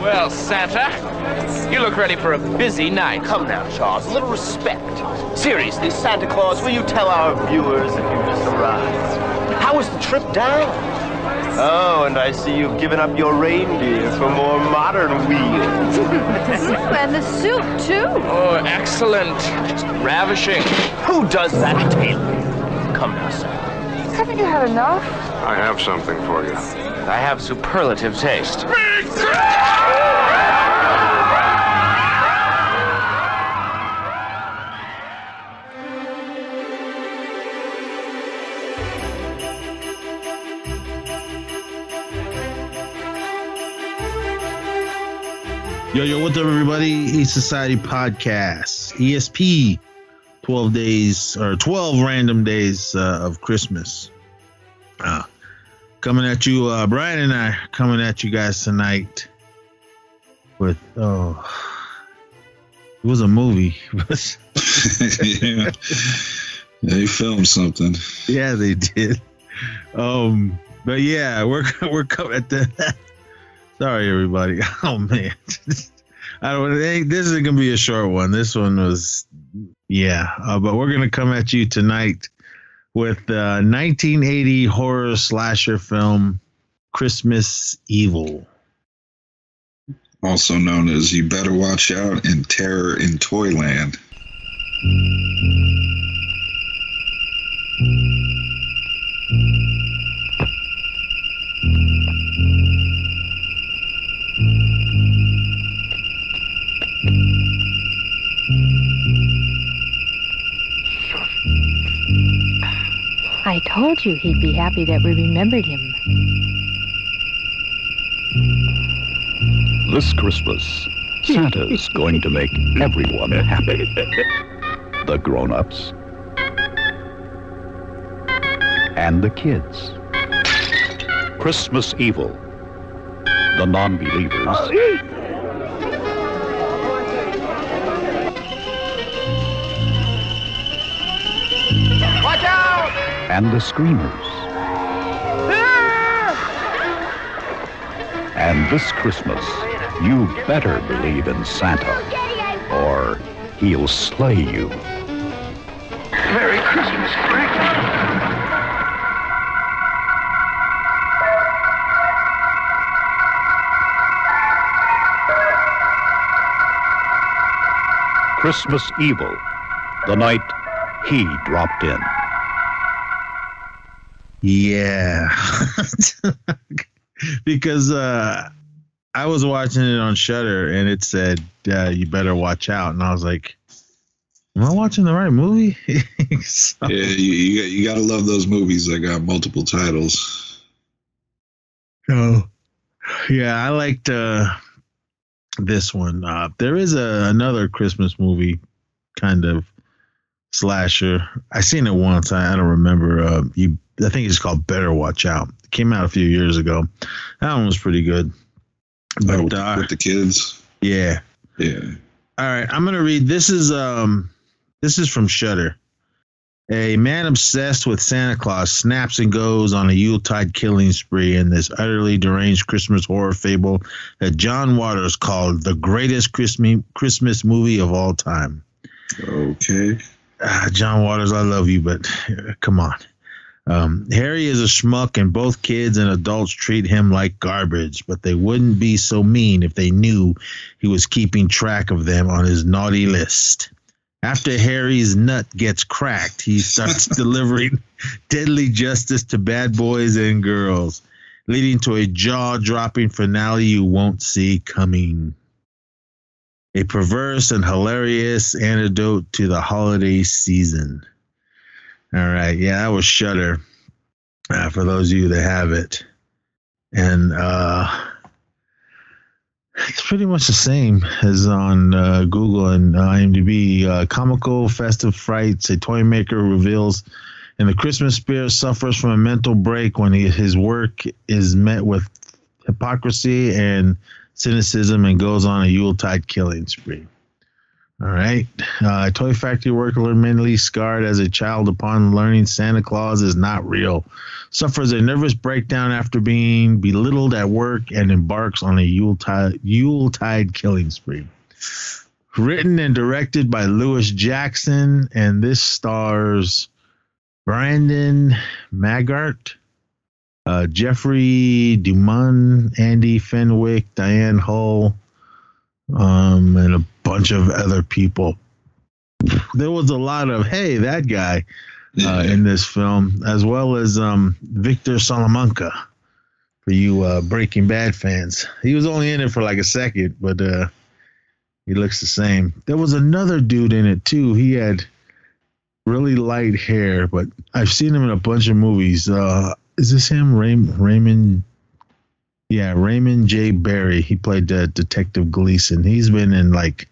Well, Santa, you look ready for a busy night. Come now, Charles, a little respect. Seriously, Santa Claus, will you tell our viewers if you just arrived? How was the trip down? Oh, and I see you've given up your reindeer for more modern wheels. Mm, and the soup, too. Oh, excellent. Just ravishing. Who does that, Taylor? Come now, Santa. Haven't you had enough? I have something for you. I have superlative taste. Yo, yo, what's up, everybody? East Society Podcast, ESP, 12 days or 12 random days uh, of Christmas. Uh, coming at you, uh, Brian and I coming at you guys tonight with, oh, it was a movie. yeah. They filmed something. yeah, they did. Um, but yeah, we're we're coming at the. Sorry, everybody. Oh man, I don't think this is gonna be a short one. This one was, yeah. Uh, but we're gonna come at you tonight with the 1980 horror slasher film Christmas Evil. Also known as You Better Watch Out and Terror in Toyland. I told you he'd be happy that we remembered him. This Christmas, Santa's going to make everyone happy. The grown-ups and the kids. Christmas Evil. The non-believers and the screamers. And this Christmas, you better believe in Santa, or he'll slay you. Merry Christmas, Frank. Christmas Evil, the night he dropped in. Yeah. because uh I was watching it on Shudder and it said uh, you better watch out and I was like Am I watching the right movie? So- Yeah, you, you, you gotta love those movies that got multiple titles. So, yeah, I liked uh, this one. Uh, there is a, another Christmas movie, kind of slasher. I seen it once. I, I don't remember. Uh, you, I think it's called Better Watch Out. It came out a few years ago. That one was pretty good. Oh, with, uh, with the kids. yeah, Yeah. all right, I'm gonna read. This is um, this is from Shudder. A man obsessed with Santa Claus snaps and goes on a Yuletide killing spree in this utterly deranged Christmas horror fable that John Waters called the greatest Christmas Christmas movie of all time. Okay. Ah, John Waters, I love you, but uh, come on. Um, Harry is a schmuck, and both kids and adults treat him like garbage, but they wouldn't be so mean if they knew he was keeping track of them on his naughty list. After Harry's nut gets cracked, he starts delivering deadly justice to bad boys and girls, leading to a jaw dropping finale you won't see coming. A perverse and hilarious antidote to the holiday season. All right. Yeah, that was Shudder uh, for those of you that have it. And uh, it's pretty much the same as on uh, Google and IMDb. Uh, comical, festive frights. A toy maker reveals, and the Christmas spirit suffers from a mental break when he, his work is met with hypocrisy and cynicism, and goes on a Yuletide killing spree. All right. Uh, toy factory worker mentally scarred as a child upon learning Santa Claus is not real. Suffers a nervous breakdown after being belittled at work and embarks on a Yuletide, Yuletide killing spree. Written and directed by Lewis Jackson, and this stars Brandon Maggart, uh, Jeffrey DeMunn, Andy Fenwick, Diane Hull, um, and a bunch of other people. There was a lot of hey, that guy uh, in this film, as well as um, Victor Salamanca for you uh, Breaking Bad fans. He was only in it for like a second, but uh, he looks the same. There was another dude in it too. He had really light hair, but I've seen him in a bunch of movies. Uh, is this him, Ray- Raymond? Yeah, Raymond J. Barry. He played uh, Detective Gleason. He's been in like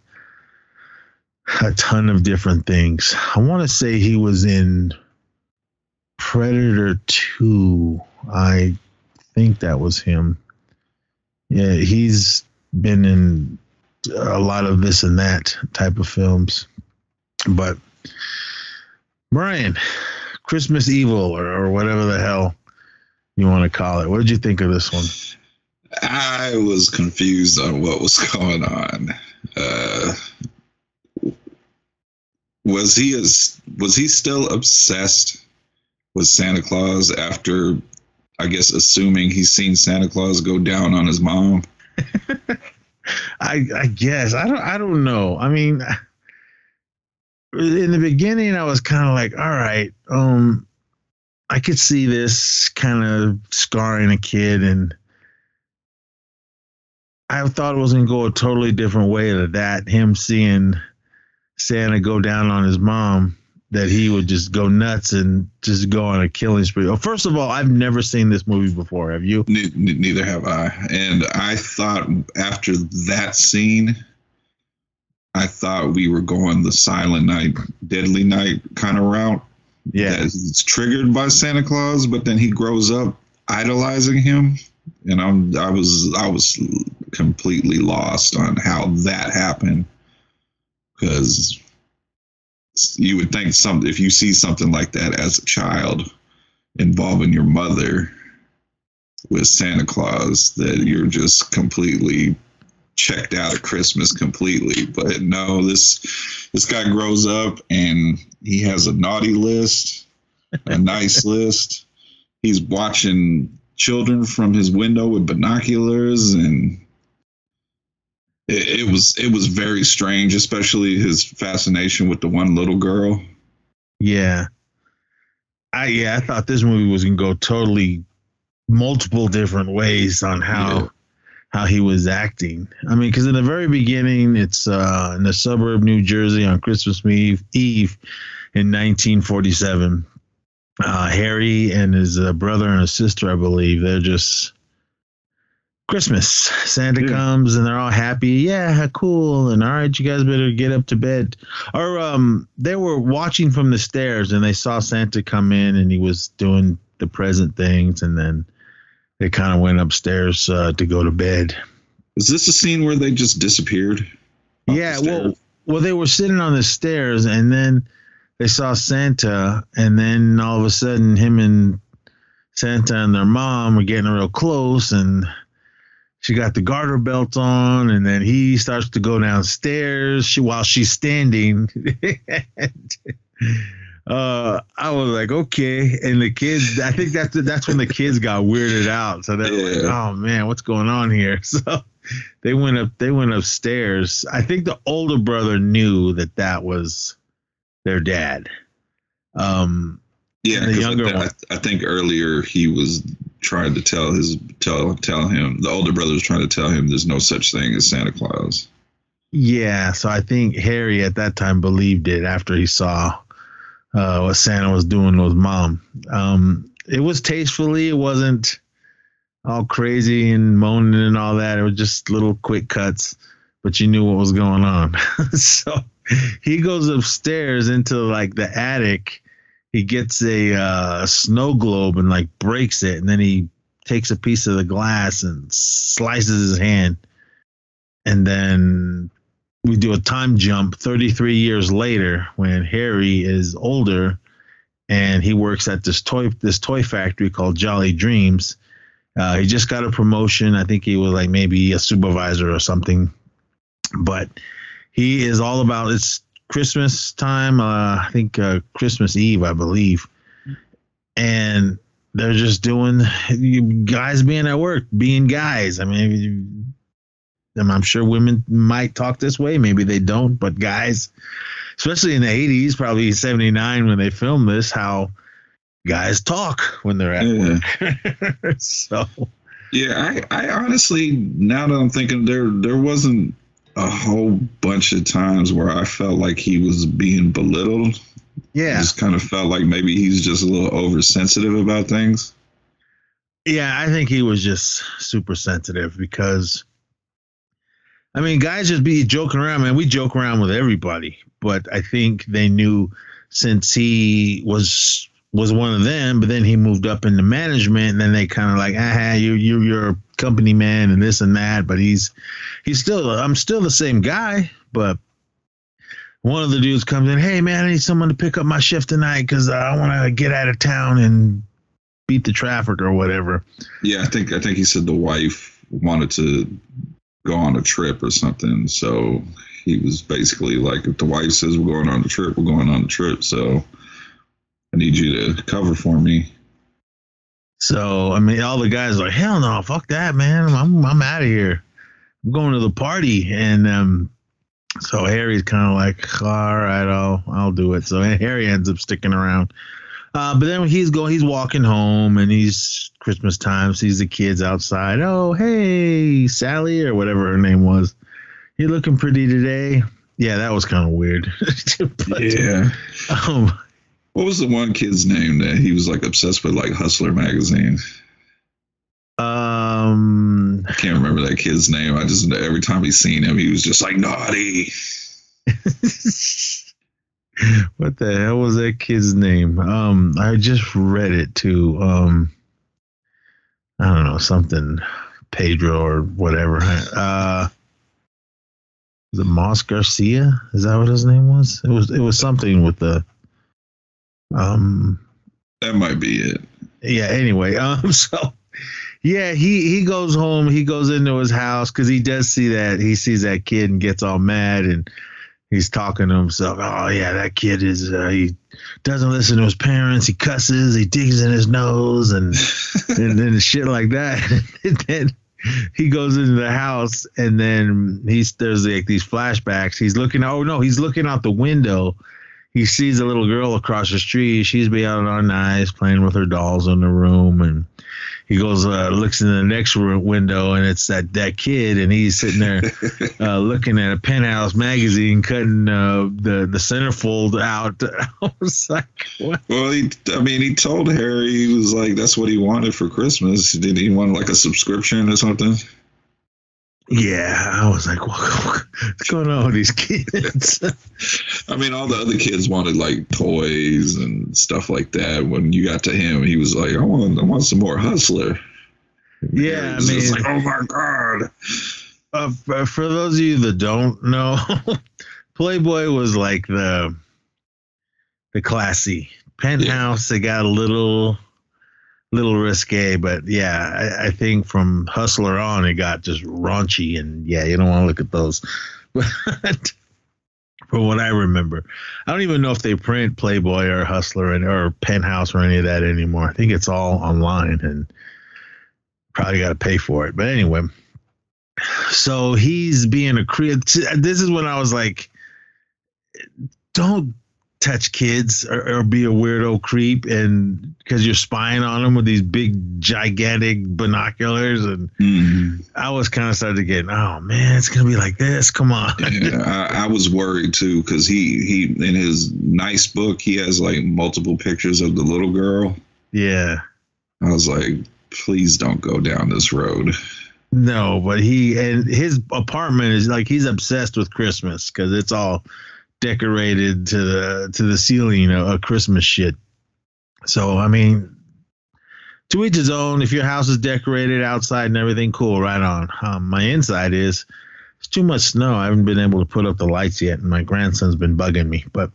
a ton of different things. I want to say he was in Predator 2. I think that was him. Yeah, he's been in a lot of this and that type of films. But Brian, Christmas Evil or, or whatever the hell you want to call it. What did you think of this one? I was confused on what was going on. Uh, was he as was he still obsessed with Santa Claus after, I guess, assuming he's seen Santa Claus go down on his mom? I I guess I don't I don't know. I mean, in the beginning, I was kind of like, all right, um, I could see this kind of scarring a kid, and I thought it was gonna go a totally different way to that. Him seeing Santa go down on his mom, that he would just go nuts and just go on a killing spree. Well, first of all, I've never seen this movie before. Have you? Ne- neither have I. And I thought after that scene, I thought we were going the Silent Night, Deadly Night kind of route. Yeah. it's triggered by Santa Claus, but then he grows up idolizing him, and I'm I was I was completely lost on how that happened because you would think some if you see something like that as a child involving your mother with Santa Claus that you're just completely checked out of Christmas completely. But no, this this guy grows up and he has a naughty list, a nice list. He's watching children from his window with binoculars and it, it was it was very strange, especially his fascination with the one little girl. Yeah. I yeah, I thought this movie was gonna go totally multiple different ways on how Yeah. how he was acting. I mean, because in the very beginning, it's uh, in the suburb New Jersey on Christmas Eve, Eve in 1947. Uh, Harry and his uh, brother and his sister, I believe, they're just Christmas. Santa Yeah. comes and they're all happy. Yeah, cool. And all right, you guys better get up to bed. Or um, they were watching from the stairs and they saw Santa come in and he was doing the present things, and then they kind of went upstairs uh, to go to bed. Is this a scene where they just disappeared? yeah, well, well, they were sitting on the stairs, and then they saw Santa, and then all of a sudden, him and Santa and their mom were getting real close, and she got the garter belt on, and then he starts to go downstairs. She while she's standing. Uh, I was like, okay, and the kids. I think that's that's when the kids got weirded out. So they're like, oh man, what's going on here? So they went up. They went upstairs. I think the older brother knew that that was their dad. Um, Yeah, the younger I, one. I, I think earlier he was trying to tell his tell tell him the older brother was trying to tell him there's no such thing as Santa Claus. yeah, so I think Harry at that time believed it after he saw uh, what Santa was doing his mom. Um, it was tastefully. It wasn't all crazy and moaning and all that. It was just little quick cuts, but you knew what was going on. so he goes upstairs into like the attic. He gets a uh, snow globe and like breaks it, and then he takes a piece of the glass and slices his hand. And then we do a time jump 33 years later when Harry is older and he works at this toy this toy factory called Jolly Dreams. Uh, he just got a promotion. I think he was like maybe a supervisor or something. But he is all about it's Christmas time. Uh, I think uh, Christmas Eve, I believe, and they're just doing guys being at work, being guys. I mean, I'm sure women might talk this way. Maybe they don't, but guys, especially in the 80s, probably 79 when they filmed this, how guys talk when they're at Yeah. work. so, Yeah, I, I honestly now that I'm thinking there there wasn't a whole bunch of times where I felt like he was being belittled. I yeah. just kind of felt like maybe he's just a little oversensitive about things. Yeah, I think he was just super sensitive because, I mean, guys just be joking around, man. We joke around with everybody, but I think they knew since he was was one of them, but then he moved up into management, and then they kind of like, ah, you you you're a company man and this and that, but he's he's still I'm still the same guy, but. One of the dudes comes in, hey man, I need someone to pick up my shift tonight because I want to get out of town and beat the traffic or whatever. Yeah, I think I think he said the wife wanted to go on a trip or something. So he was basically like, if the wife says we're going on a trip, we're going on a trip. So need you to cover for me. So I mean, all the guys are like, hell no, fuck that, man. I'm I'm out of here. I'm going to the party, and um, so Harry's kind of like, all right, I'll I'll do it. So Harry ends up sticking around. Uh, but then he's going, he's walking home, and he's Christmas time, sees the kids outside. Oh, hey, Sally or whatever her name was. You're looking pretty today. Yeah, that was kind of weird. But, yeah. Um, What was the one kid's name that he was like obsessed with, like Hustler magazine? um, I can't remember that kid's name. I just every time he seen him, he was just like naughty. what the hell was that kid's name? Um, I just read it to Um, I don't know something Pedro or whatever. Uh, was it Moss Garcia? Is that what his name was? It was. It was something with the. Um. That might be it. Yeah. Anyway. Um. So. Yeah, he he goes home. He goes into his house because he does see that he sees that kid and gets all mad and he's talking to himself. Oh yeah, that kid is uh, he doesn't listen to his parents. He cusses. He digs in his nose and and then shit like that. and then he goes into the house and then he's there's like these flashbacks. He's looking. Oh no, he's looking out the window. He sees a little girl across the street. She's beyond on nice, playing with her dolls in the room, and he goes uh, looks in the next room window and it's that that kid and he's sitting there uh, looking at a penthouse magazine cutting uh, the the centerfold out i was like what Well, he, I mean, he told Harry he was like that's what he wanted for Christmas. Did he want like a subscription or something? Yeah i was like what's going on with these kids I mean, all the other kids wanted like toys and stuff like that. When you got to him, he was like, "I want, I want some more Hustler." yeah It i mean like, oh my god. uh, for for those of you that don't know, Playboy was like the the classy penthouse. They got a little little risque, but yeah, I, I think from Hustler on, it got just raunchy, and yeah, you don't want to look at those. But from what I remember, I don't even know if they print Playboy or Hustler and or Penthouse or any of that anymore. I think it's all online and probably got to pay for it. But anyway, so he's being a creep. This is when I was like, don't touch kids or, or be a weirdo creep and because you're spying on them with these big gigantic binoculars and Mhm. i was kind of starting to get oh man it's gonna be like this come on Yeah, I, I was worried too because he he in his nice book he has like multiple pictures of the little girl. yeah I was like, please don't go down this road. no but he and his apartment is like he's obsessed with christmas because it's all decorated to the to the ceiling of, of christmas shit so i mean to each his own if your house is decorated outside and everything cool right on um, my inside is it's too much snow. I haven't been able to put up the lights yet, and my grandson's been bugging me. But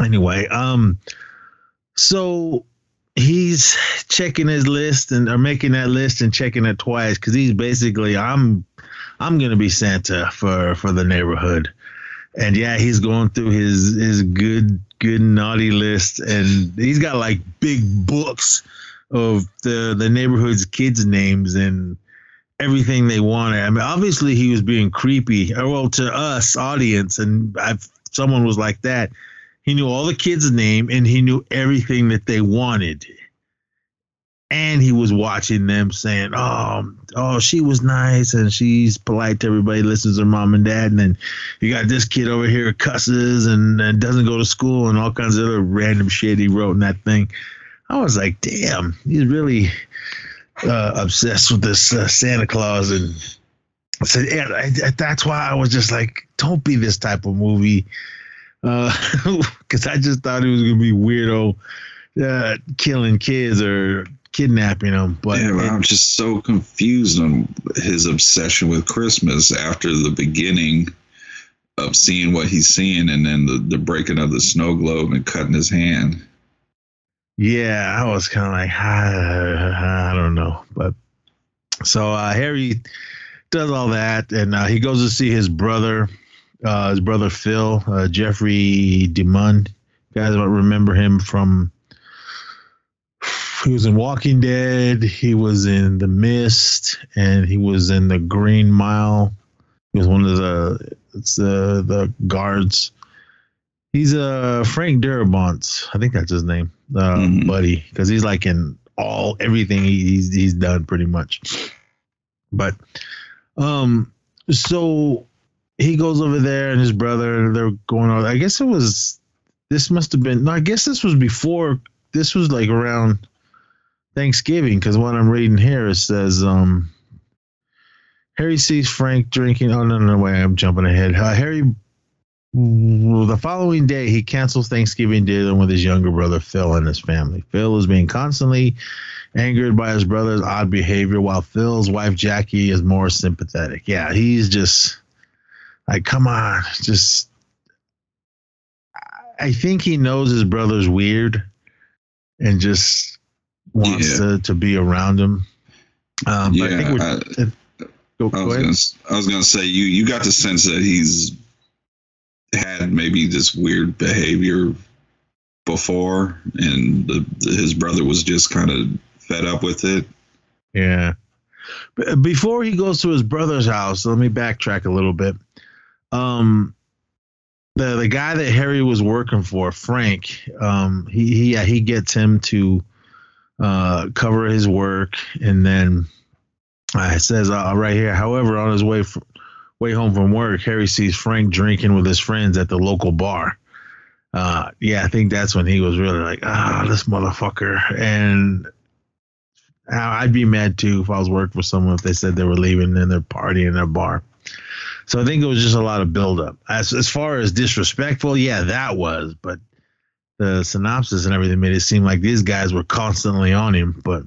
anyway, um, so he's checking his list and or making that list and checking it twice because he's basically I'm I'm gonna be Santa for for the neighborhood. And yeah, he's going through his his good good naughty list and he's got like big books of the the neighborhood's kids' names and everything they wanted. I mean, obviously he was being creepy. Oh, well, to us audience, and I've someone was like that. He knew all the kids' name and he knew everything that they wanted. And he was watching them saying, "Oh, oh, she was nice and she's polite to everybody, listens to her mom and dad." And then you got this kid over here cusses and, and doesn't go to school and all kinds of other random shit he wrote in that thing. I was like, "Damn, he's really uh, obsessed with this uh, Santa Claus." And I said, "Yeah, I, I, that's why I was just like, don't be this type of movie." because uh, I just thought it was gonna be weirdo uh, killing kids or kidnapping him. But yeah, it, I'm just so confused on his obsession with Christmas after the beginning of seeing what he's seeing, and then the, the breaking of the snow globe and cutting his hand. Yeah, I was kind of like, I, I don't know, but so uh, Harry does all that, and uh, he goes to see his brother uh, his brother Phil, uh, Jeffrey DeMunn. You guys might remember him from. He was in Walking Dead. He was in The Mist, and he was in The Green Mile. He was one of the it's the the guards. He's a uh, Frank Darabont. I think that's his name, uh, mm-hmm. buddy, because he's like in all everything he's he's done pretty much. But um, so he goes over there and his brother they're going on i guess it was this must have been no i guess this was before this was like around thanksgiving because what i'm reading here it says um harry sees frank drinking oh no no way i'm jumping ahead uh, harry the following day he cancels thanksgiving dinner with his younger brother phil and his family phil is being constantly angered by his brother's odd behavior while phil's wife jackie is more sympathetic yeah he's just like, come on, just. I think he knows his brother's weird, and just wants yeah. to, to be around him. Um, yeah, I think we're. I, go, I, was gonna, I was gonna say you you got the sense that he's had maybe this weird behavior before, and the, the, his brother was just kind of fed up with it. Yeah. Before he goes to his brother's house, let me backtrack a little bit um the the guy that Harry was working for, Frank, um, he he yeah, he gets him to uh, cover his work, and then uh, it says uh, right here. However, on his way from, way home from work, Harry sees Frank drinking with his friends at the local bar. Uh, yeah, I think that's when he was really like, ah, this motherfucker, and I'd be mad too if I was working for someone if they said they were leaving and they're partying in a bar. So I think it was just a lot of buildup. As as far as disrespectful, yeah, that was, but the synopsis and everything made it seem like these guys were constantly on him. But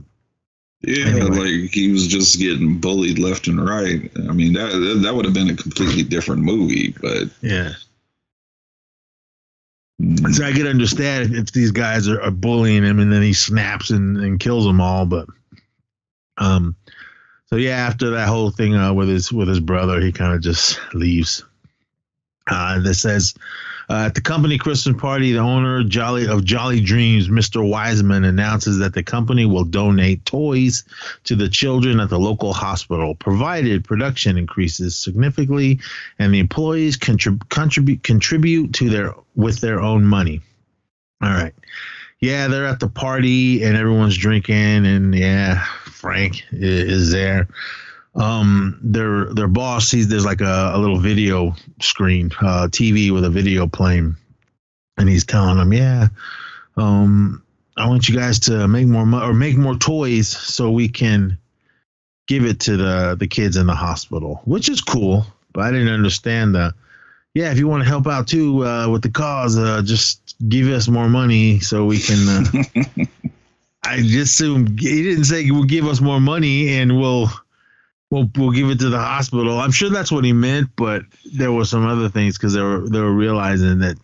yeah, anyway. like he was just getting bullied left and right. I mean, that that would have been a completely different movie, but yeah. So I could understand if, if these guys are, are, bullying him and then he snaps and, and kills them all, but um, so yeah, after that whole thing uh, with his with his brother, he kind of just leaves. Uh, that says uh, at the company Christmas party, the owner Jolly of Jolly Dreams, Mr. Wiseman, announces that the company will donate toys to the children at the local hospital, provided production increases significantly and the employees contrib- contribute contribute to their with their own money. All right yeah, they're at the party and everyone's drinking, and yeah, Frank is there. Um, their their boss sees there's like a, a little video screen, uh, TV with a video playing, and he's telling them, yeah, um, I want you guys to make more mo- or make more toys so we can give it to the the kids in the hospital, which is cool. But I didn't understand that. yeah, if you want to help out too uh, with the cause, uh, just give us more money so we can. Uh, I just assume he didn't say we'll give us more money and we'll we'll we'll give it to the hospital. I'm sure that's what he meant, but there were some other things because they were they were realizing that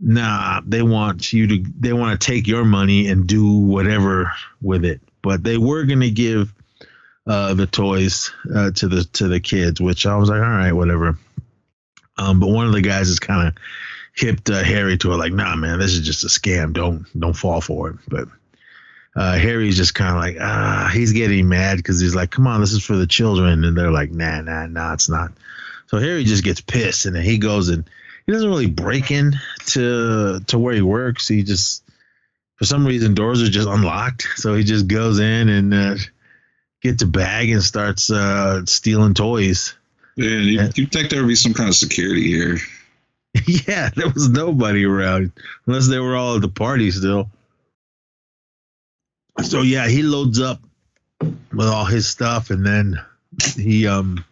nah, they want you to they want to take your money and do whatever with it. But they were going to give uh, the toys uh, to the to the kids, which I was like, all right, whatever. Um, but one of the guys is kind of hipped uh, Harry to it, like, nah, man, this is just a scam. Don't don't fall for it. But uh, Harry's just kind of like, ah, he's getting mad because he's like, come on, this is for the children, and they're like, nah, nah, nah, it's not. So Harry just gets pissed, and then he goes and he doesn't really break in to to where he works. He just for some reason doors are just unlocked, so he just goes in and uh, gets a bag and starts uh, stealing toys. Yeah, you, you think there would be some kind of security here? yeah, there was nobody around unless they were all at the party still. So yeah, he loads up with all his stuff, and then he um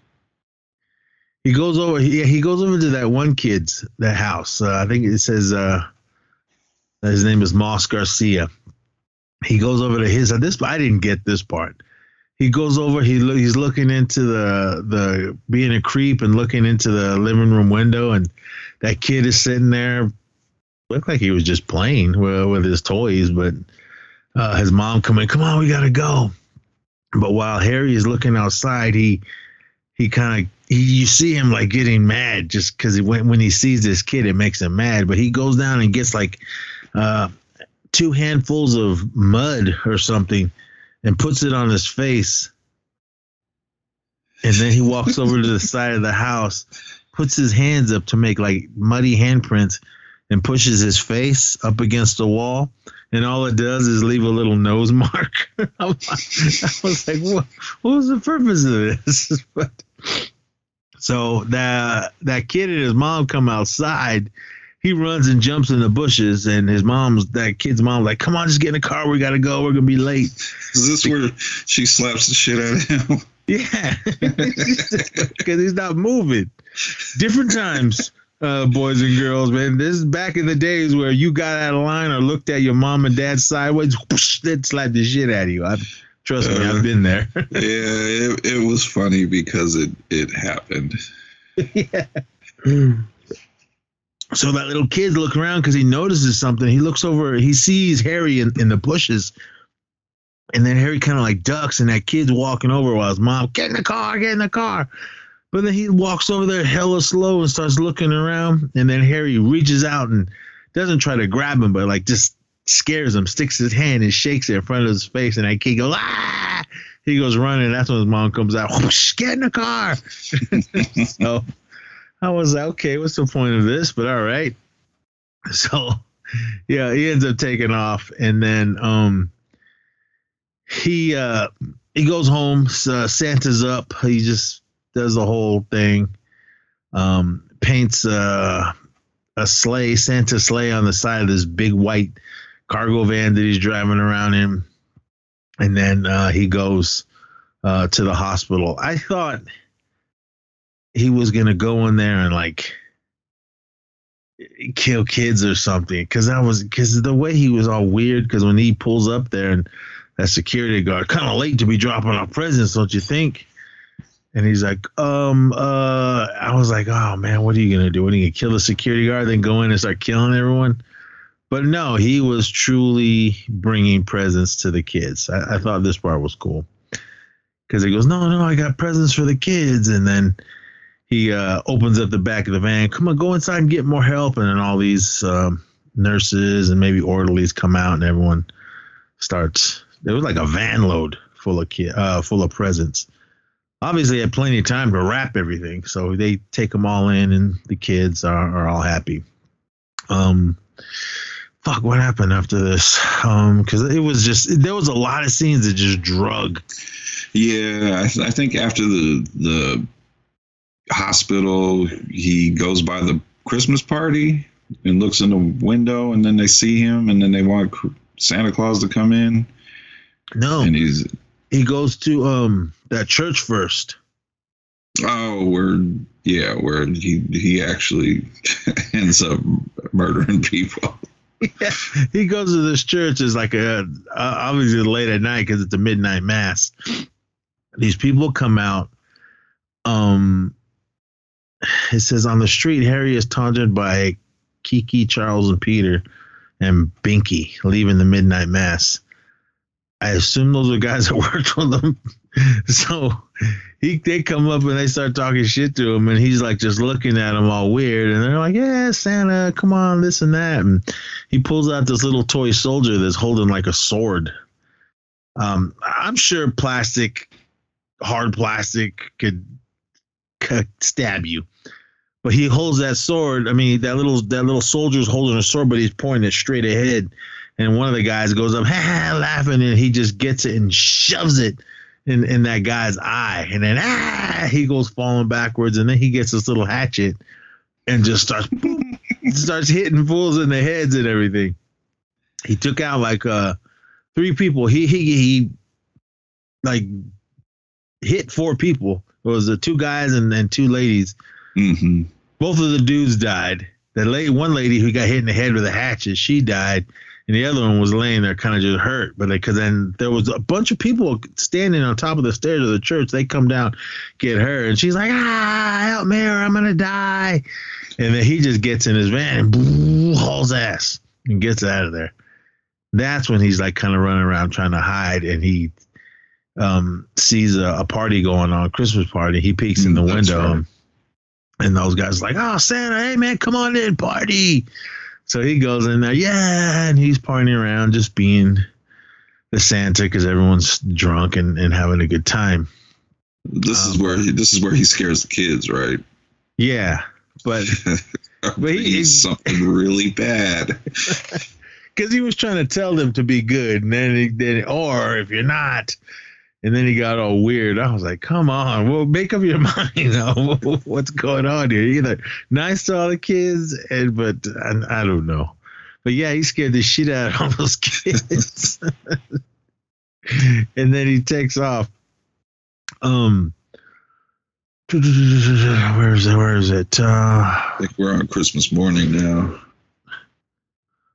he goes over. He, he goes over to that one kid's that house. Uh, I think it says uh his name is Moss Garcia. He goes over to his. This I didn't get this part. He goes over. He lo- he's looking into the the being a creep and looking into the living room window, and that kid is sitting there. Looked like he was just playing with, with his toys, but uh, his mom come in. Come on, we gotta go. But while Harry is looking outside, he he kind of you see him like getting mad just because when when he sees this kid, it makes him mad. But he goes down and gets like uh, two handfuls of mud or something and puts it on his face. And then he walks over to the side of the house, puts his hands up to make like muddy handprints, and pushes his face up against the wall. And all it does is leave a little nose mark. I was like, what, what was the purpose of this? but so that that kid and his mom come outside. He runs and jumps in the bushes, and his mom's that kid's mom like, "Come on, just get in the car. We gotta go. We're gonna be late." Is this where she slaps the shit out of him? Yeah, because he's not moving. Different times, uh, boys and girls, man. This is back in the days where you got out of line or looked at your mom and dad sideways, whoosh, they'd slap the shit out of you. I, trust me, Uh, I've been there. yeah, it, it was funny because it it happened. yeah. So that little kid look around because he notices something. He looks over, he sees Harry in, in the bushes. And then Harry kind of like ducks, and that kid's walking over while his mom, get in the car, get in the car. But then he walks over there hella slow and starts looking around. And then Harry reaches out and doesn't try to grab him, but like just scares him, sticks his hand and shakes it in front of his face. And that kid goes, ah! He goes running. That's when his mom comes out, whoosh, get in the car. so I was like, okay, what's the point of this? But all right. So yeah, he ends up taking off, and then um he uh he goes home. Uh, Santa's up. He just does the whole thing. Um, paints uh, a sleigh, Santa sleigh, on the side of this big white cargo van that he's driving around in, and then uh, he goes uh, to the hospital. I thought he was gonna go in there and like kill kids or something because that was because the way he was all weird because when he pulls up there and that security guard kind of late to be dropping off presents don't you think and he's like um uh i was like oh man what are you gonna do what are you gonna kill the security guard then go in and start killing everyone but no he was truly bringing presents to the kids i, I thought this part was cool because he goes no no i got presents for the kids and then he uh, opens up the back of the van. Come on, go inside and get more help. And then all these um, nurses and maybe orderlies come out, and everyone starts. There was like a van load full of ki- uh, full of presents. Obviously, had plenty of time to wrap everything, so they take them all in, and the kids are, are all happy. Um, fuck, what happened after this? Um, because it was just there was a lot of scenes that just drug. Yeah, I, th- I think after the the hospital, he goes by the Christmas party and looks in the window, and then they see him, and then they want Santa Claus to come in, No, and he's he goes to um that church first. oh, where yeah, where he he actually ends up murdering people. yeah, he goes to this church. It's like a uh, obviously late at night because it's a midnight mass. these people come out. Um, it says on the street, Harry is taunted by Kiki, Charles, and Peter, and Binky leaving the midnight mass. I assume those are guys that worked with them. so he they come up and they start talking shit to him, and he's like just looking at him all weird, and they're like, "Yeah, Santa, come on, this and that." And he pulls out this little toy soldier that's holding like a sword. Um, I'm sure plastic, hard plastic, could, could stab you, but he holds that sword. I mean, that little that little soldier's holding a sword, but he's pointing it straight ahead. And one of the guys goes up, ha, ha, laughing, and he just gets it and shoves it in, in that guy's eye. And then ah, he goes falling backwards, and then he gets this little hatchet and just starts boom, starts hitting fools in the heads and everything. He took out like uh three people. He he he like hit four people. It was the two guys and, and two ladies. hmm Both of the dudes died. The lady, one lady who got hit in the head with a hatchet, she died, and the other one was laying there, kind of just hurt. But because then there was a bunch of people standing on top of the stairs of the church, they come down, get her, and she's like, "Ah, help me, or I'm gonna die!" And then he just gets in his van and boo, hauls ass and gets out of there. That's when he's like kind of running around trying to hide, and he um, sees a, a party going on, a Christmas party. He peeks in the Mm, that's window, right. and, and those guys are like, "Oh, Santa, hey man, come on in, party." So he goes in there, yeah, and he's partying around, just being the Santa because everyone's drunk and, and having a good time. This is Um, where he, this is where he scares the kids, right? Yeah, but But he- he's something really bad. because he was trying to tell them to be good, and then he then or if you're not, and then he got all weird. I was like, come on, well, make up your mind. You know what's going on here? You Either nice to all the kids, and but I, I don't know. But yeah, he scared the shit out of all those kids. and then he takes off. Um, where is it? Where is it? Uh, I think we're on Christmas morning now.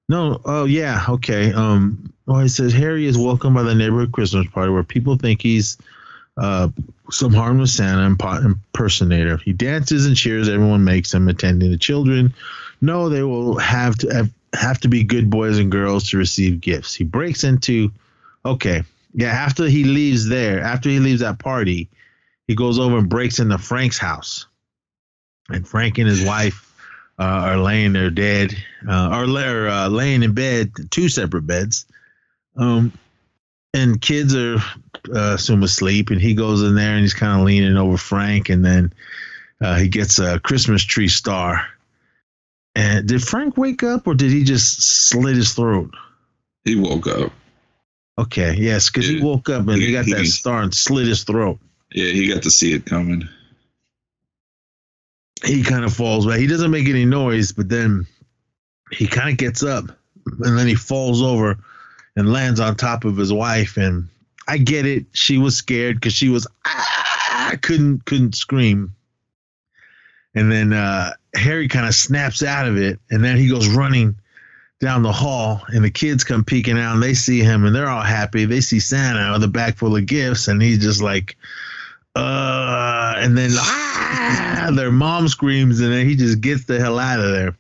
No, oh yeah, okay. Um, well, he says Harry is welcomed by the neighborhood Christmas party where people think he's uh some harmless Santa impersonator. He dances and cheers. Everyone makes him attending the children. No, they will have to have to be good boys and girls to receive gifts. He breaks into, okay, yeah. After he leaves there, after he leaves that party, he goes over and breaks into Frank's house, and Frank and his wife uh, are laying there dead, uh, or they're uh, laying in bed, two separate beds. Um, and kids are uh, assume asleep, and he goes in there and he's kind of leaning over Frank, and then uh, he gets a Christmas tree star. And did Frank wake up, or did he just slit his throat? He woke up. Okay, yes, because he woke up and he got that star and slit his throat. Yeah, he got to see it coming. He kind of falls back. He doesn't make any noise, but then he kind of gets up and then he falls over and lands on top of his wife. And I get it. She was scared because she was ah, couldn't couldn't scream. And then uh, Harry kind of snaps out of it, and then he goes running down the hall, and the kids come peeking out, and they see him, and they're all happy. They see Santa with a bag full of gifts, and he's just like, uh, and then ah, their mom screams, and then he just gets the hell out of there.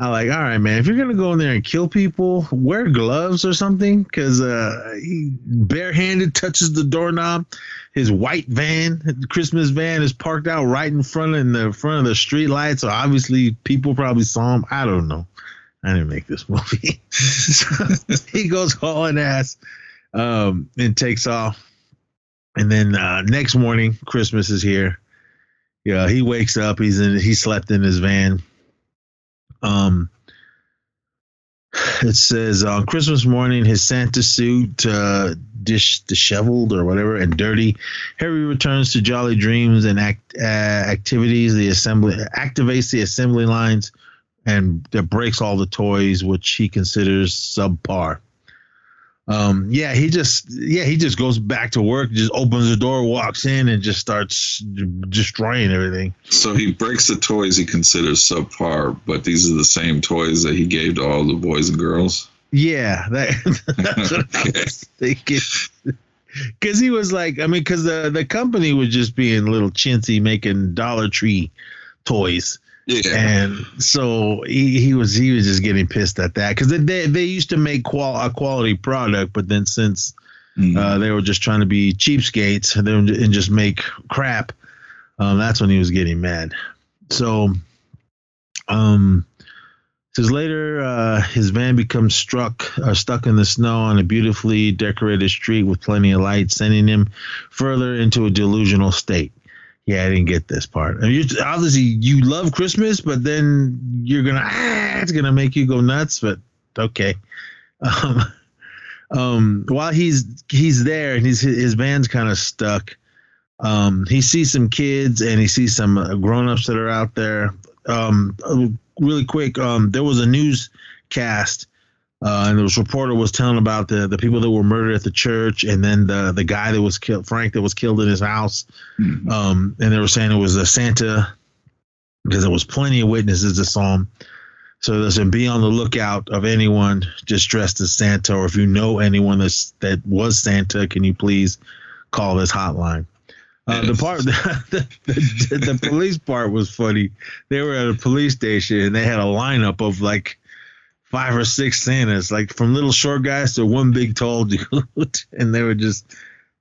I'm like, all right, man. If you're gonna go in there and kill people, wear gloves or something, because uh, he barehanded touches the doorknob. His white van, Christmas van, is parked out right in front of in the front of the street light. So obviously, people probably saw him. I don't know. I didn't make this movie. so he goes hauling ass um, and takes off. And then uh, next morning, Christmas is here. Yeah, he wakes up. He's in. He slept in his van. Um, it says on Christmas morning, his Santa suit, uh, dish disheveled or whatever, and dirty. Harry returns to Jolly Dreams and act uh, activities. The assembly activates the assembly lines and that breaks all the toys, which he considers subpar. Um, yeah, he just yeah he just goes back to work, just opens the door, walks in, and just starts destroying everything. So he breaks the toys he considers subpar, but these are the same toys that he gave to all the boys and girls. Yeah, that, that's what I was thinking. because he was like, I mean, because the the company was just being little chintzy, making Dollar Tree toys, Yeah. and so he, he was he was just getting pissed at that because they, they used to make qual a quality product, but then since Mhm. uh, they were just trying to be cheapskates and, then- and just make crap. Um, that's when he was getting mad. So, um, says later, uh, his van becomes struck uh, stuck in the snow on a beautifully decorated street with plenty of light, sending him further into a delusional state. Yeah, I didn't get this part. I mean, obviously, you love Christmas, but then you're gonna ah, it's gonna make you go nuts. But okay. Um, um, while he's he's there and he's his band's kind of stuck, um, he sees some kids and he sees some uh, grown-ups that are out there. Um, really quick, um, there was a newscast, uh, and the reporter was telling about the the people that were murdered at the church, and then the the guy that was killed, Frank, that was killed in his house. Mhm. Um, and they were saying it was a Santa because there was plenty of witnesses that saw him. So listen, be on the lookout of anyone just dressed as Santa, or if you know anyone that's that was Santa, can you please call this hotline? Uh, the part, the, the, the police part was funny. They were at a police station and they had a lineup of like five or six Santas, like from little short guys to one big tall dude, and they would just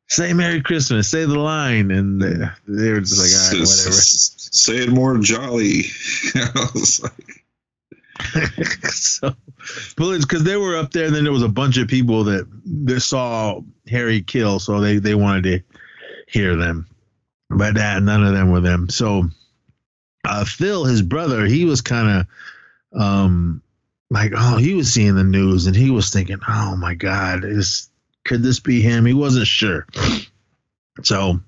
say Merry Christmas, say the line, and they, they were just like, all right, whatever. Say it more jolly. I was like, so because they were up there and then there was a bunch of people that that saw harry kill so they they wanted to hear them but that none of them were them so uh phil his brother he was kind of um like oh he was seeing the news and he was thinking oh my god is could this be him he wasn't sure so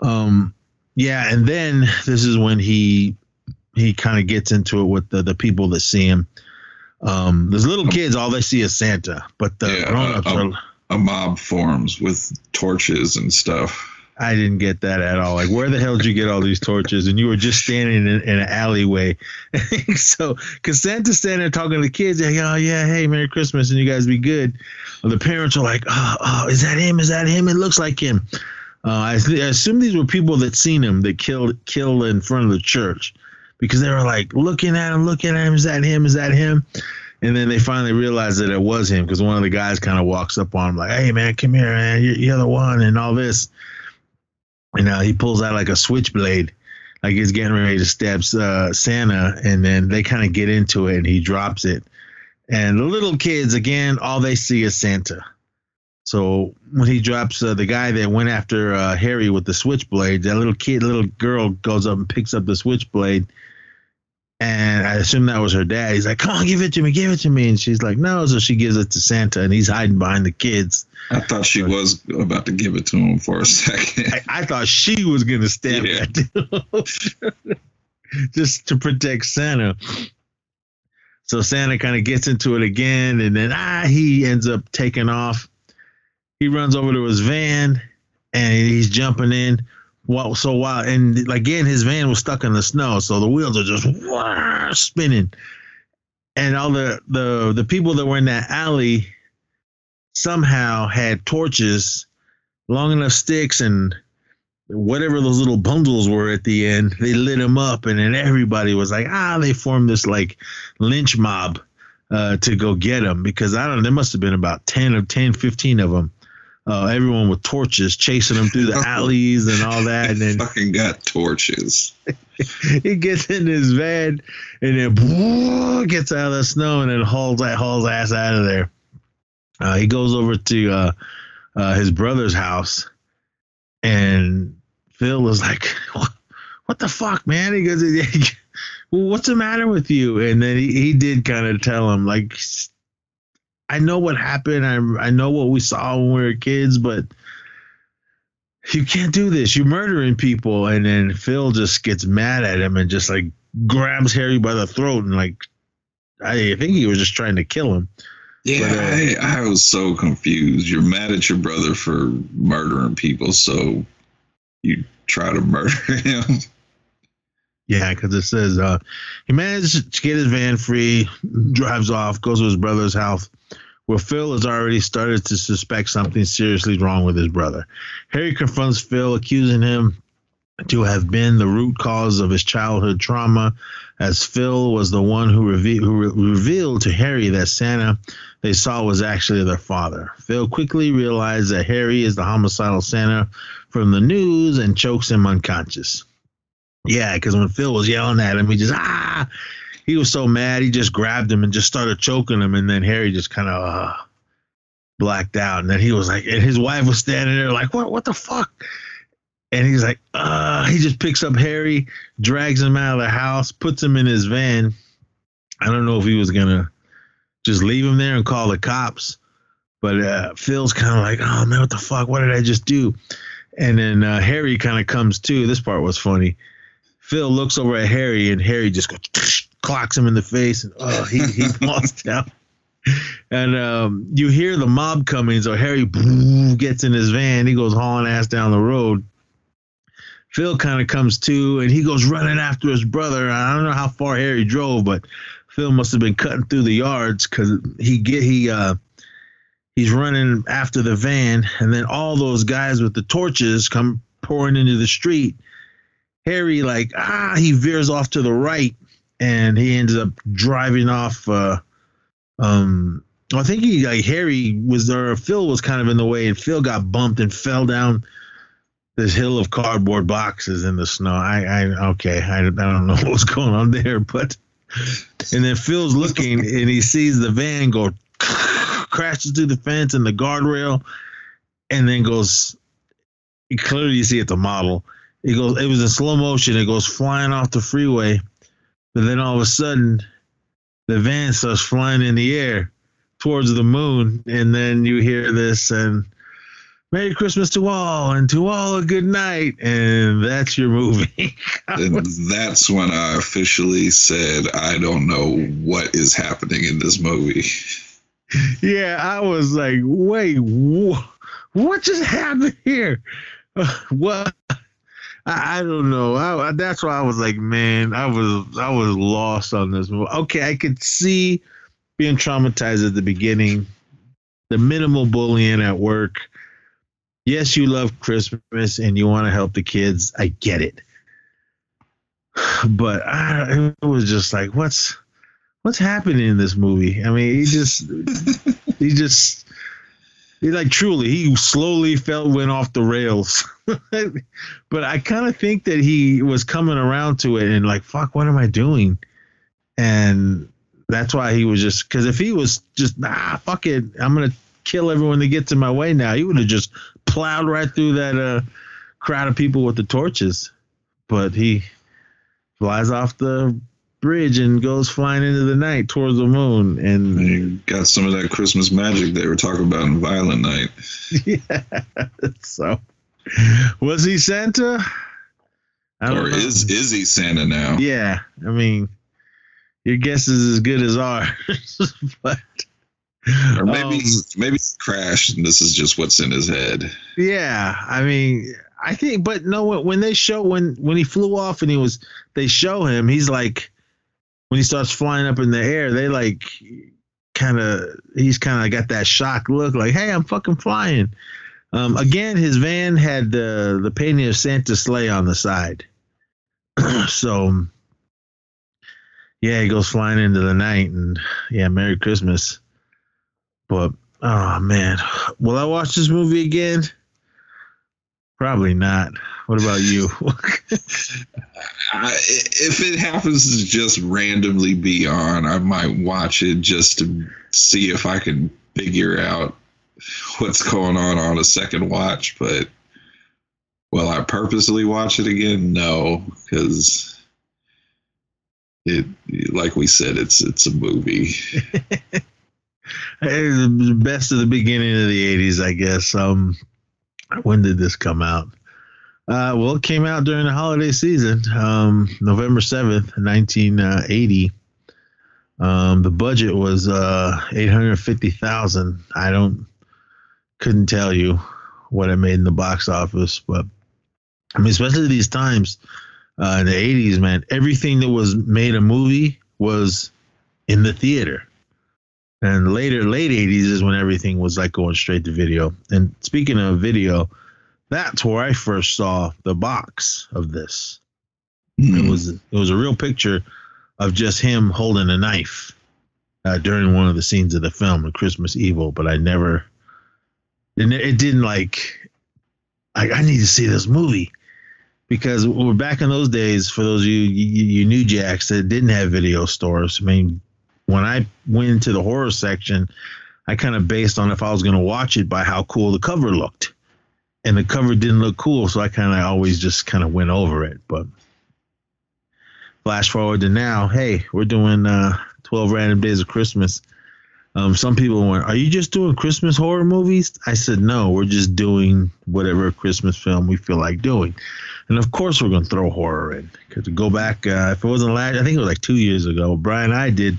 um yeah and then this is when he he kind of gets into it with the, the people that see him. Um, there's little kids, all they see is Santa, but the Yeah, grown-ups uh, are. a mob forms with torches and stuff. I didn't get that at all. Like, where the hell did you get all these torches? And you were just standing in, in an alleyway. so, because Santa's standing there talking to the kids, like, oh, yeah, hey, Merry Christmas, and you guys be good. Well, the parents are like, oh, oh, is that him? Is that him? It looks like him. Uh, I, I assume these were people that seen him that killed killed in front of the church because they were like looking at him, looking at him. Is that him? Is that him? And then they finally realized that it was him because one of the guys kind of walks up on him like, "Hey man, come here, man. You're, you're the one," and all this. And uh, he pulls out like a switchblade, like he's getting ready to stab uh, Santa, and then they kind of get into it, and he drops it. And the little kids, again, all they see is Santa. So when he drops uh, the guy that went after uh, Harry with the switchblade, that little kid, little girl goes up and picks up the switchblade. And I assume that was her dad. He's like, "Come on, give it to me, give it to me." And she's like, "No." So she gives it to Santa, and he's hiding behind the kids. I thought she was about to give it to him for a second. I, I thought she was gonna stab Yeah. that dude, just to protect Santa. So Santa kind of gets into it again, and then ah, he ends up taking off. He runs over to his van, and he's jumping in. Well, so while and again, his van was stuck in the snow, so the wheels are just spinning, and all the the the people that were in that alley somehow had torches long enough sticks and whatever those little bundles were at the end, they lit them up, and then everybody was like, ah, they formed this like lynch mob uh, to go get them because I don't know, there must have been about 10 or 10, 15 of them. Uh, everyone with torches chasing them through the alleys and all that. And then fucking got torches. he gets in his van and then whoa, gets out of the snow and then hauls, that hauls ass out of there. Uh, he goes over to uh, uh, his brother's house and Phil was like, "What the fuck, man?" He goes, well, "What's the matter with you?" And then he, he did kind of tell him, like, "I know what happened. I I know what we saw when we were kids, but you can't do this. You're murdering people." And then Phil just gets mad at him and just like grabs Harry by the throat and like, I think he was just trying to kill him. Yeah, But, uh, I, I was so confused. You're mad at your brother for murdering people, so you try to murder him. Yeah, because it says uh, he managed to get his van free, drives off, goes to his brother's house, where Phil has already started to suspect something seriously wrong with his brother. Harry confronts Phil, accusing him to have been the root cause of his childhood trauma, as Phil was the one who, reve- who re- revealed to Harry that Santa they saw was actually their father. Phil quickly realized that Harry is the homicidal Santa from the news and chokes him unconscious. Yeah, because when Phil was yelling at him, he just ah, he was so mad, he just grabbed him and just started choking him, and then Harry just kind of uh, blacked out, and then he was like, and his wife was standing there like, what, what the fuck? And he's like, uh, he just picks up Harry, drags him out of the house, puts him in his van. I don't know if he was gonna just leave him there and call the cops, but uh, Phil's kind of like, oh man, what the fuck? What did I just do? And then uh, Harry kind of comes to. This part was funny. Phil looks over at Harry, and Harry just goes, clocks him in the face, and oh, he he falls down. And um, you hear the mob coming, so Harry gets in his van. He goes hauling ass down the road. Phil kind of comes to, and he goes running after his brother. I don't know how far Harry drove, but Phil must have been cutting through the yards because he get he uh he's running after the van, and then all those guys with the torches come pouring into the street. Harry like ah he veers off to the right and he ends up driving off uh um I think he like Harry was there Phil was kind of in the way and Phil got bumped and fell down this hill of cardboard boxes in the snow. I I okay, I, I don't know what's going on there, but and then Phil's looking and he sees the van go crashes through the fence and the guardrail and then goes clearly you see it's a model it goes it was in slow motion it goes flying off the freeway but then all of a sudden the van starts flying in the air towards the moon and then you hear this and merry christmas to all and to all a good night and that's your movie and that's when I officially said, I don't know what is happening in this movie. yeah i was like wait wh- what just happened here what I, I don't know. I, I- that's why I was like, man, I was I was lost on this movie. Okay, I could see being traumatized at the beginning, the minimal bullying at work. Yes, you love Christmas and you want to help the kids. I get it, but I, it was just like, what's what's happening in this movie? I mean, he just he just like truly he slowly felt went off the rails. But i kind of think that he was coming around to it and like fuck what am i doing? And that's why he was just because if he was just nah fuck it i'm gonna kill everyone that gets in my way now he would have just plowed right through that uh crowd of people with the torches. But he flies off the bridge and goes flying into the night towards the moon and You got some of that Christmas magic they were talking about in Violent Night. yeah. So, was he Santa? I Or know. is is he Santa now? Yeah, I mean, your guess is as good as ours. but Or maybe um, maybe he crashed and this is just what's in his head. yeah, I mean, I think, but no, when- when they show when when he flew off and he was, they show him. He's like, when he starts flying up in the air, they like kind of he's kind of got that shock look, like, hey, I'm fucking flying. Um, again, his van had the the painting of Santa sleigh on the side, so yeah, he goes flying into the night, and yeah, Merry Christmas. But oh man, will I watch this movie again? Probably not. What about you? I, if it happens to just randomly be on, I might watch it just to see if I can figure out what's going on on a second watch. But will I purposely watch it again? No, because it, like we said, it's it's a movie. The best of the beginning of the 80s, I guess. Um, when did this come out? Uh, well, it came out during the holiday season, um, November 7th, 1980. Um, the budget was uh, 850,000. I don't, couldn't tell you what it made in the box office, but I mean, especially these times uh, in the 80s, man, everything that was made a movie was in the theater And later, late 80s is when everything was like going straight to video. And speaking of video, that's where I first saw the box of this. It was it was a real picture of just him holding a knife uh, during one of the scenes of the film, The Christmas Evil. But I never, and it didn't like. I, I need to see this movie because we're back in those days. For those of you you, you New Jacks that didn't have video stores, I mean, when I went into the horror section, I kind of based on if I was going to watch it by how cool the cover looked, and the cover didn't look cool, so I kind of always just kind of went over it. But flash forward to now, hey, we're doing uh, 12 random days of Christmas. Um, some people went, Are you just doing Christmas horror movies? I said, No, we're just doing whatever Christmas film we feel like doing. And of course, we're going to throw horror in. Because to go back, uh, if it wasn't last, I think it was like two years ago, Brian and I did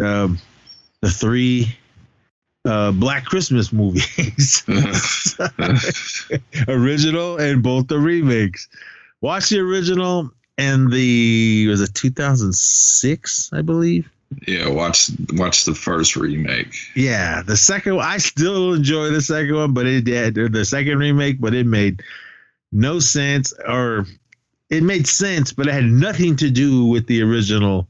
um, the three uh, Black Christmas movies original and both the remakes. Watch the original and the was it 2006, I believe. Yeah, watch watch the first remake. Yeah, the second one, I still enjoy the second one, but it did the second remake, but it made no sense or it made sense, but it had nothing to do with the original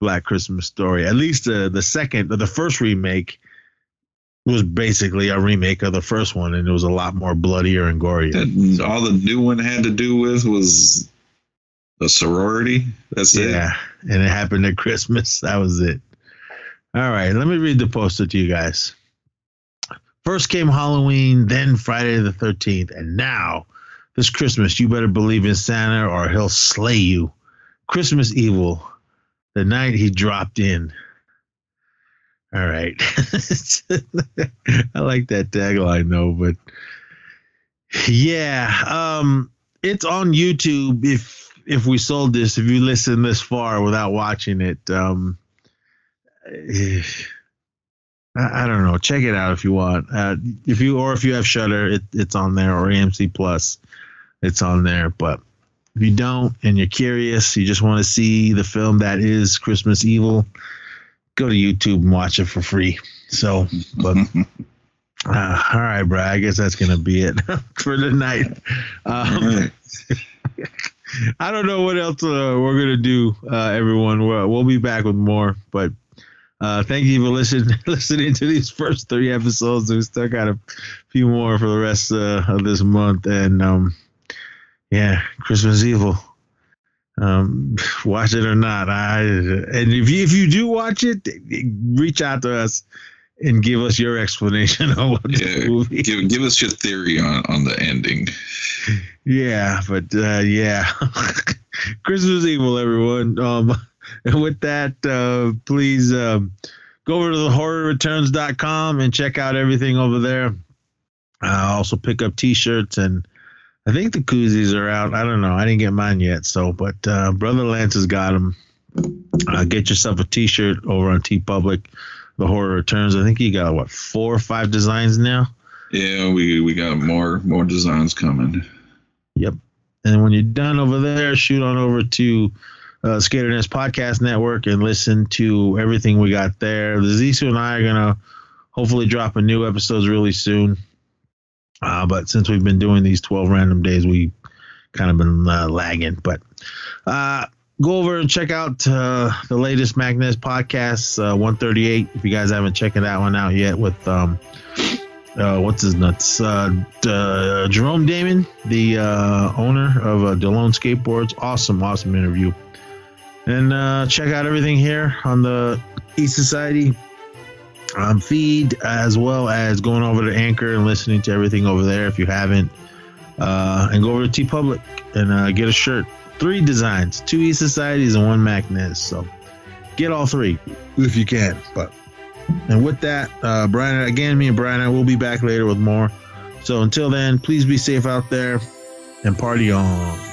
Black Christmas story. At least the the second, the first remake was basically a remake of the first one, and it was a lot more bloodier and gorier. That, all the new one had to do with was a sorority. That's it. Yeah, and it happened at Christmas. That was it. All right, let me read the poster to you guys. First came Halloween, then Friday the 13th, and now this Christmas, you better believe in Santa or he'll slay you. Christmas Evil, the night he dropped in. All right. I like that tagline though, but yeah, um it's on YouTube if if we sold this, if you listen this far without watching it. Um I, I don't know. Check it out if you want. Uh, if you or if you have Shudder, it, it's on there or AMC Plus, it's on there. But if you don't and you're curious, you just want to see the film that is Christmas Evil, go to YouTube and watch it for free. So, but uh, all right, bro. I guess that's gonna be it for the night. Um, I don't know what else uh, we're gonna do, uh, everyone. We'll, we'll be back with more, but uh, thank you for listening listening to these first three episodes. We still got a few more for the rest uh, of this month, and um, yeah, Christmas Evil. Um, watch it or not, I and if you if you do watch it, reach out to us and give us your explanation on what Yeah, the movie. give give us your theory on on the ending. Yeah, but uh, yeah, Christmas Evil, everyone. Um, and with that, uh, please um, go over to the horrorreturns.com and check out everything over there. Uh, also pick up T-shirts and I think the koozies are out. I don't know. I didn't get mine yet. So, but uh, Brother Lance has got them. Uh, get yourself a T-shirt over on TeePublic. The Horror Returns. I think he got what four or five designs now. Yeah, we we got more more designs coming. Yep. And when you're done over there, shoot on over to uh, Skater Nest Podcast Network and listen to everything we got there. The Zisu and I are gonna hopefully drop a new episodes really soon. Uh, but since we've been doing these 12 random days, we kind of been uh, lagging. But uh, go over and check out uh, the latest Magnus podcast, uh, 138. If you guys haven't checked that one out yet, with um, uh, what's his nuts, Jerome Damon, the owner of uh, Delone Skateboards. Awesome, awesome interview. And check out everything here on the East Society um, feed, as well as going over to Anchor and listening to everything over there if you haven't. Uh, and go over to TeePublic and uh, get a shirt. Three designs, two E Societies and one Magnus. So get all three if you can. But and with that, uh, Brian, again, me and Brian, I will be back later with more. So until then, please be safe out there and party on.